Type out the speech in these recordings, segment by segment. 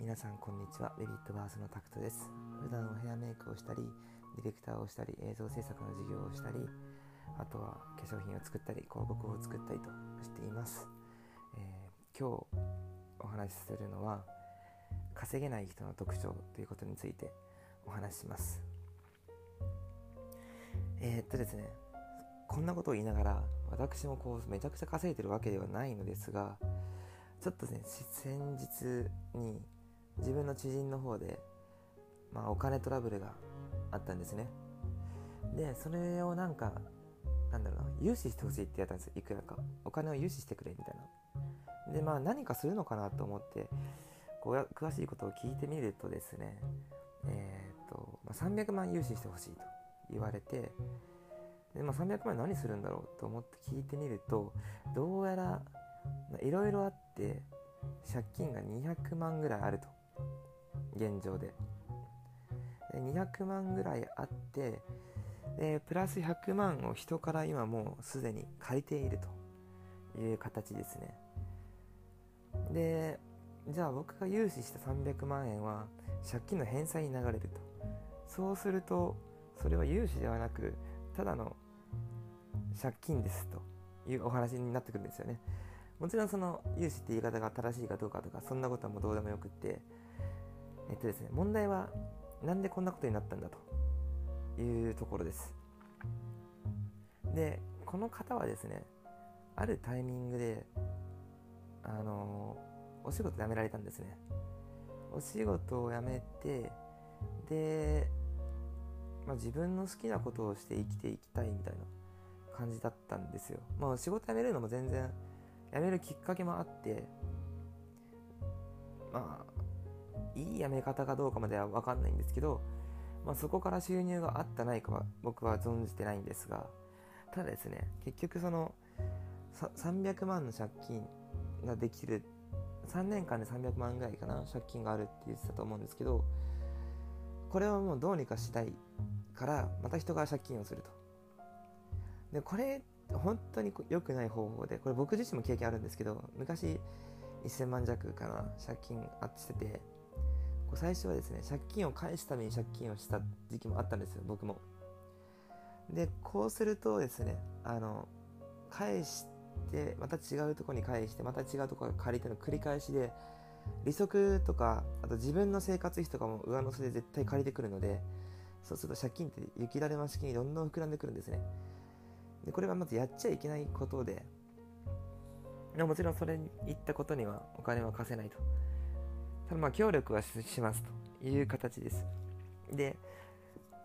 皆さんこんにちは。ベビットバースのタクトです。普段はヘアメイクをしたりディレクターをしたり映像制作の授業をしたりあとは化粧品を作ったり広告を作ったりとしています、えー、今日お話しするのは稼げない人の特徴ということについてお話しします。えー、っとですねこんなことを言いながら私もこうめちゃくちゃ稼いでるわけではないのですがちょっとね先日に自分の知人の方で、まあ、お金トラブルがあったんですね。でそれをなんかなんだろうな融資してほしいって言ったんですいくらか。お金を融資してくれみたいな。でまあ何かするのかなと思ってこう詳しいことを聞いてみるとですねえー、っと、まあ、300万融資してほしいと言われてで、まあ、300万何するんだろうと思って聞いてみるとどうやらいろいろあって借金が200万ぐらいあると。現状で。で200万ぐらいあってでプラス100万を人から今もうすでに借りているという形ですね。でじゃあ僕が融資した300万円は借金の返済に流れると。そうするとそれは融資ではなくただの借金ですというお話になってくるんですよね。もちろんその融資って言い方が正しいかどうかとかそんなことはもうどうでもよくってえっとですね問題はなんでこんなことになったんだというところです。でこの方はですねあるタイミングであのお仕事辞められたんですね。お仕事を辞めてで、まあ、自分の好きなことをして生きていきたいみたいな感じだったんですよ。まあ仕事辞めるのも全然辞めるきっかけもあってまあいい辞め方かどうかまでは分かんないんですけど、まあ、そこから収入があったないかは僕は存じてないんですがただですね結局その300万の借金ができる3年間で300万ぐらいかな借金があるって言ってたと思うんですけどこれはもうどうにかしたいからまた人が借金をすると。でこれ本当に良くない方法でこれ僕自身も経験あるんですけど昔1000万弱かな借金あってしてて最初はですね借金を返すために借金をした時期もあったんですよ僕も。でこうするとですねあの返してまた違うとこに返してまた違うところ借りての繰り返しで利息とかあと自分の生活費とかも上乗せで絶対借りてくるのでそうすると借金って雪だるま式にどんどん膨らんでくるんですね。でこれはまずやっちゃいけないことでもちろんそれに言ったことにはお金は貸せないと。ただまあ協力はしますという形です。で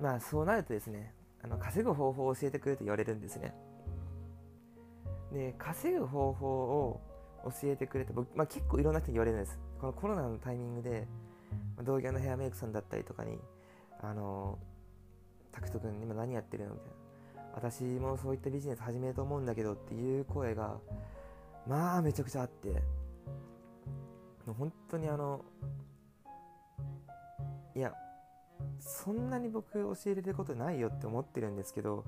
まあそうなるとですねあの稼ぐ方法を教えてくれと言われるんですね。で稼ぐ方法を教えてくれて僕、まあ、結構いろんな人に言われるんです。このコロナのタイミングで同業のヘアメイクさんだったりとかにあのタクト君今何やってるのみたいな。私もそういったビジネス始めようと思うんだけどっていう声がまあめちゃくちゃあって。本当にあのいやそんなに僕教えれることないよって思ってるんですけど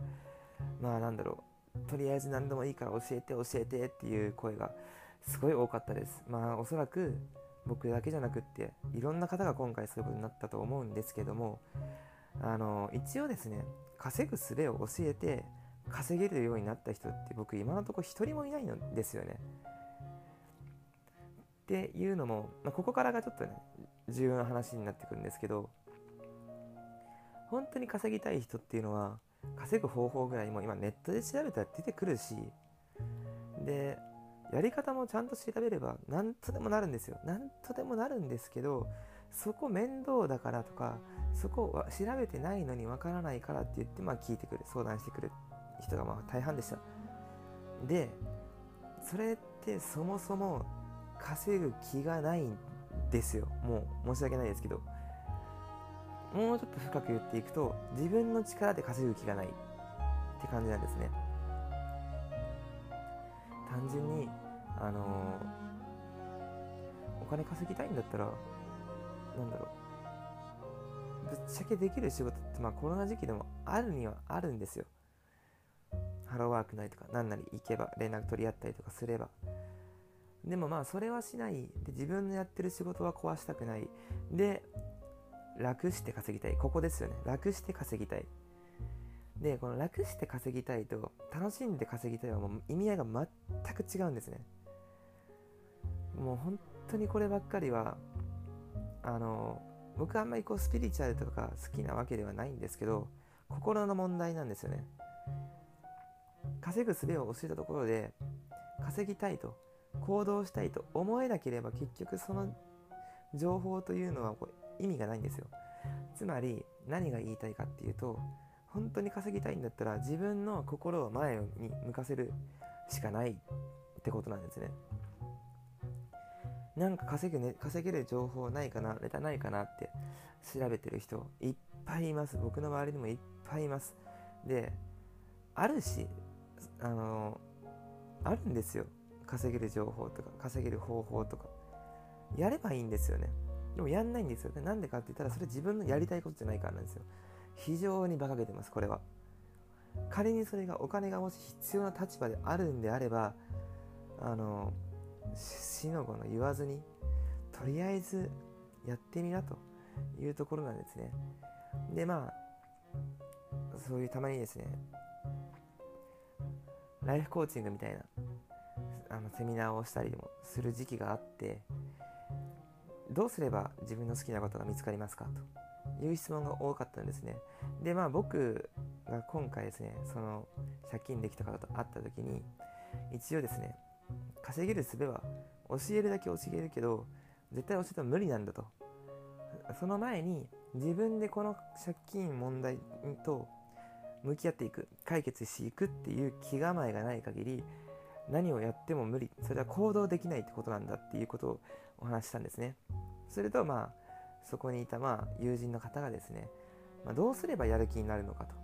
まあなんだろうとりあえず何でもいいから教えて教えてっていう声がすごい多かったですまあおそらく僕だけじゃなくっていろんな方が今回そういうことになったと思うんですけどもあの一応ですね稼ぐ術を教えて稼げるようになった人って僕今のところ一人もいないんですよね。っていうのも、まあ、ここからがちょっとね重要な話になってくるんですけど本当に稼ぎたい人っていうのは稼ぐ方法ぐらいも今ネットで調べたら出てくるしでやり方もちゃんと調べれば何とでもなるんですよ。何とでもなるんですけどそこ面倒だからとかそこは調べてないのにわからないからって言ってまあ聞いてくる。相談してくる人がまあ大半でした。でそれってそもそも稼ぐ気がないんですよ。もう申し訳ないですけど。もうちょっと深く言っていくと自分の力で稼ぐ気がないって感じなんですね。単純にあのー、お金稼ぎたいんだったらなんだろう。ぶっちゃけできる仕事ってまあコロナ時期でもあるにはあるんですよ。ハローワークなりとか何なり行けば連絡取り合ったりとかすれば。でもまあそれはしない。で自分のやってる仕事は壊したくない。で楽して稼ぎたい。ここですよね。楽して稼ぎたい。でこの楽して稼ぎたいと楽しんで稼ぎたいはもう意味合いが全く違うんですね。もう本当にこればっかりはあの僕あんまりこうスピリチュアルとか好きなわけではないんですけど心の問題なんですよね。稼ぐ術を教えたところで稼ぎたいと。行動したいと思えなければ結局その情報というのはこう意味がないんですよ。つまり何が言いたいかっていうと本当に稼ぎたいんだったら自分の心を前に向かせるしかないってことなんですね。なんか稼ぐ、ね、稼げる情報ないかなネタないかなって調べてる人いっぱいいます。僕の周りにもいっぱいいます。であるしあのあるんですよ。稼げる情報とか稼げる方法とかやればいいんですよね。でもやんないんですよね。なんでかって言ったらそれ自分のやりたいことじゃないからなんですよ。非常に馬鹿げてますこれは。仮にそれがお金がもし必要な立場であるんであればあの死の子の言わずにとりあえずやってみなというところなんですね。でまあそういうたまにですねライフコーチングみたいなのセミナーをしたりもする時期があってどうすれば自分の好きなことが見つかりますか？という質問が多かったんですね。でまあ僕が今回ですねその借金できた方と会った時に一応ですね稼げる術は教えるだけ教えるけど絶対教えても無理なんだと。その前に自分でこの借金問題と向き合っていく解決していくっていう気構えがない限り何をやっても無理。それは行動できないってことなんだっていうことをお話したんですね。するとまあそこにいたまあ友人の方がですね、まあ、どうすればやる気になるのかと。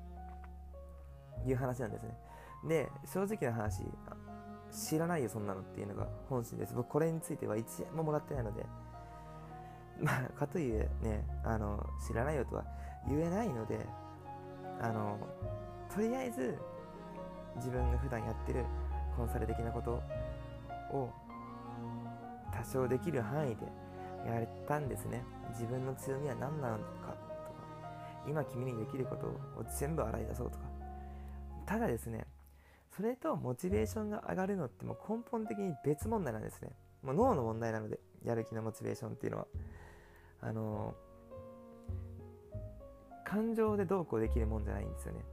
いう話なんですね。で正直な話知らないよそんなのっていうのが本心です。僕これについては1円ももらってないので。まあかといえねあの知らないよとは言えないのであのとりあえず自分が普段やってるコンサル的なことを多少できる範囲でやれたんですね。自分の強みは何なのかとか今君にできることを全部洗い出そうとか。ただですねそれとモチベーションが上がるのってもう根本的に別問題なんですね。もう脳の問題なのでやる気のモチベーションっていうのは。あの感情でどうこうできるもんじゃないんですよね。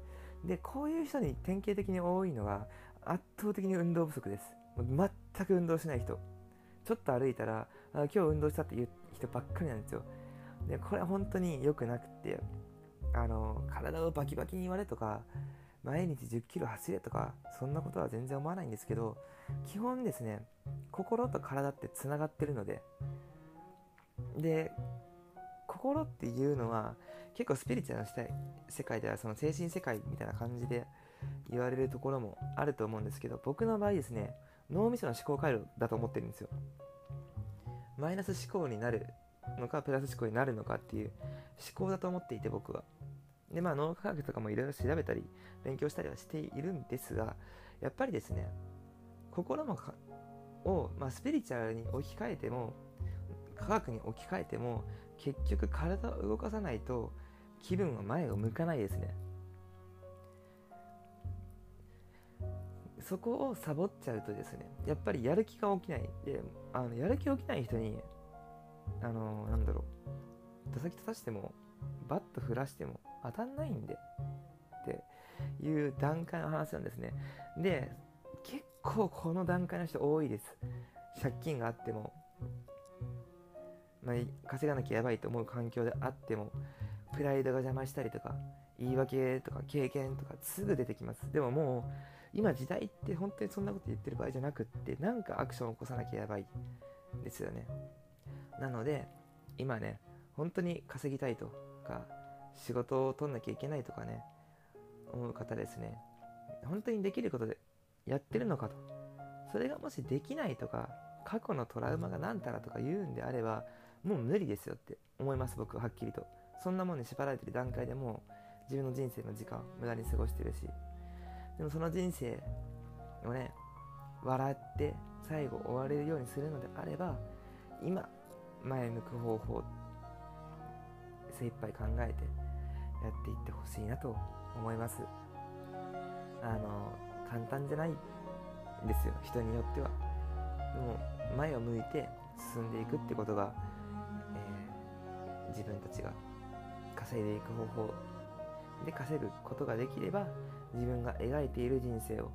でこういう人に典型的に多いのが圧倒的に運動不足です。全く運動しない人。ちょっと歩いたらあ今日運動したっていう人ばっかりなんですよ。でこれは本当に良くなくてあの体をバキバキに割れとか毎日10キロ走れとかそんなことは全然思わないんですけど基本ですね心と体ってつながってるので。で心っていうのは結構スピリチュアルな世界ではその精神世界みたいな感じで言われるところもあると思うんですけど僕の場合ですね脳みその思考回路だと思ってるんですよ。マイナス思考になるのかプラス思考になるのかっていう思考だと思っていて僕は。でまあ脳科学とかもいろいろ調べたり勉強したりはしているんですがやっぱりですね心もを、まあ、スピリチュアルに置き換えても科学に置き換えても結局体を動かさないと気分は前を向かないですね。そこをサボっちゃうとですねやっぱりやる気が起きない。であのやる気起きない人にあのなんだろう打席立たしてもバット振らしても当たんないんでっていう段階の話なんですね。で結構この段階の人多いです。借金があっても、まあ、稼がなきゃやばいと思う環境であってもプライドが邪魔したりとか言い訳とか経験とかすぐ出てきます。でももう今時代って本当にそんなこと言ってる場合じゃなくってなんかアクションを起こさなきゃやばいですよね。なので今ね本当に稼ぎたいとか仕事を取んなきゃいけないとかね思う方ですね。本当にできることでやってるのかと。それがもしできないとか過去のトラウマが何たらとか言うんであればもう無理ですよって思います僕はっきりと。そんなもんに縛られてる段階でも自分の人生の時間無駄に過ごしてるし。でもその人生をね笑って最後終われるようにするのであれば今前向く方法精一杯考えてやっていってほしいなと思います。あの簡単じゃないんですよ。人によっては。でも前を向いて進んでいくってことが、えー、自分たちが稼いでいく方法で稼ぐことができれば自分が描いている人生を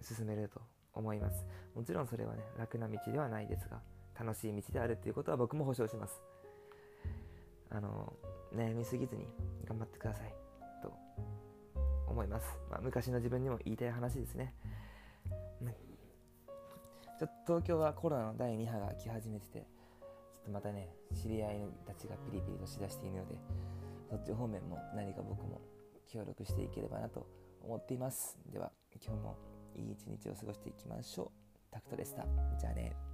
進めると思います。もちろんそれはね楽な道ではないですが楽しい道であるということは僕も保証します。あの悩みすぎずに頑張ってくださいと思います、まあ、昔の自分にも言いたい話ですね、ちょっと東京はコロナの第2波が来始めててとまたね知り合いたちがピリピリとしだしているのでそっち方面も何か僕も協力していければなと思っています。では今日もいい一日を過ごしていきましょう。タクトでした。じゃあね。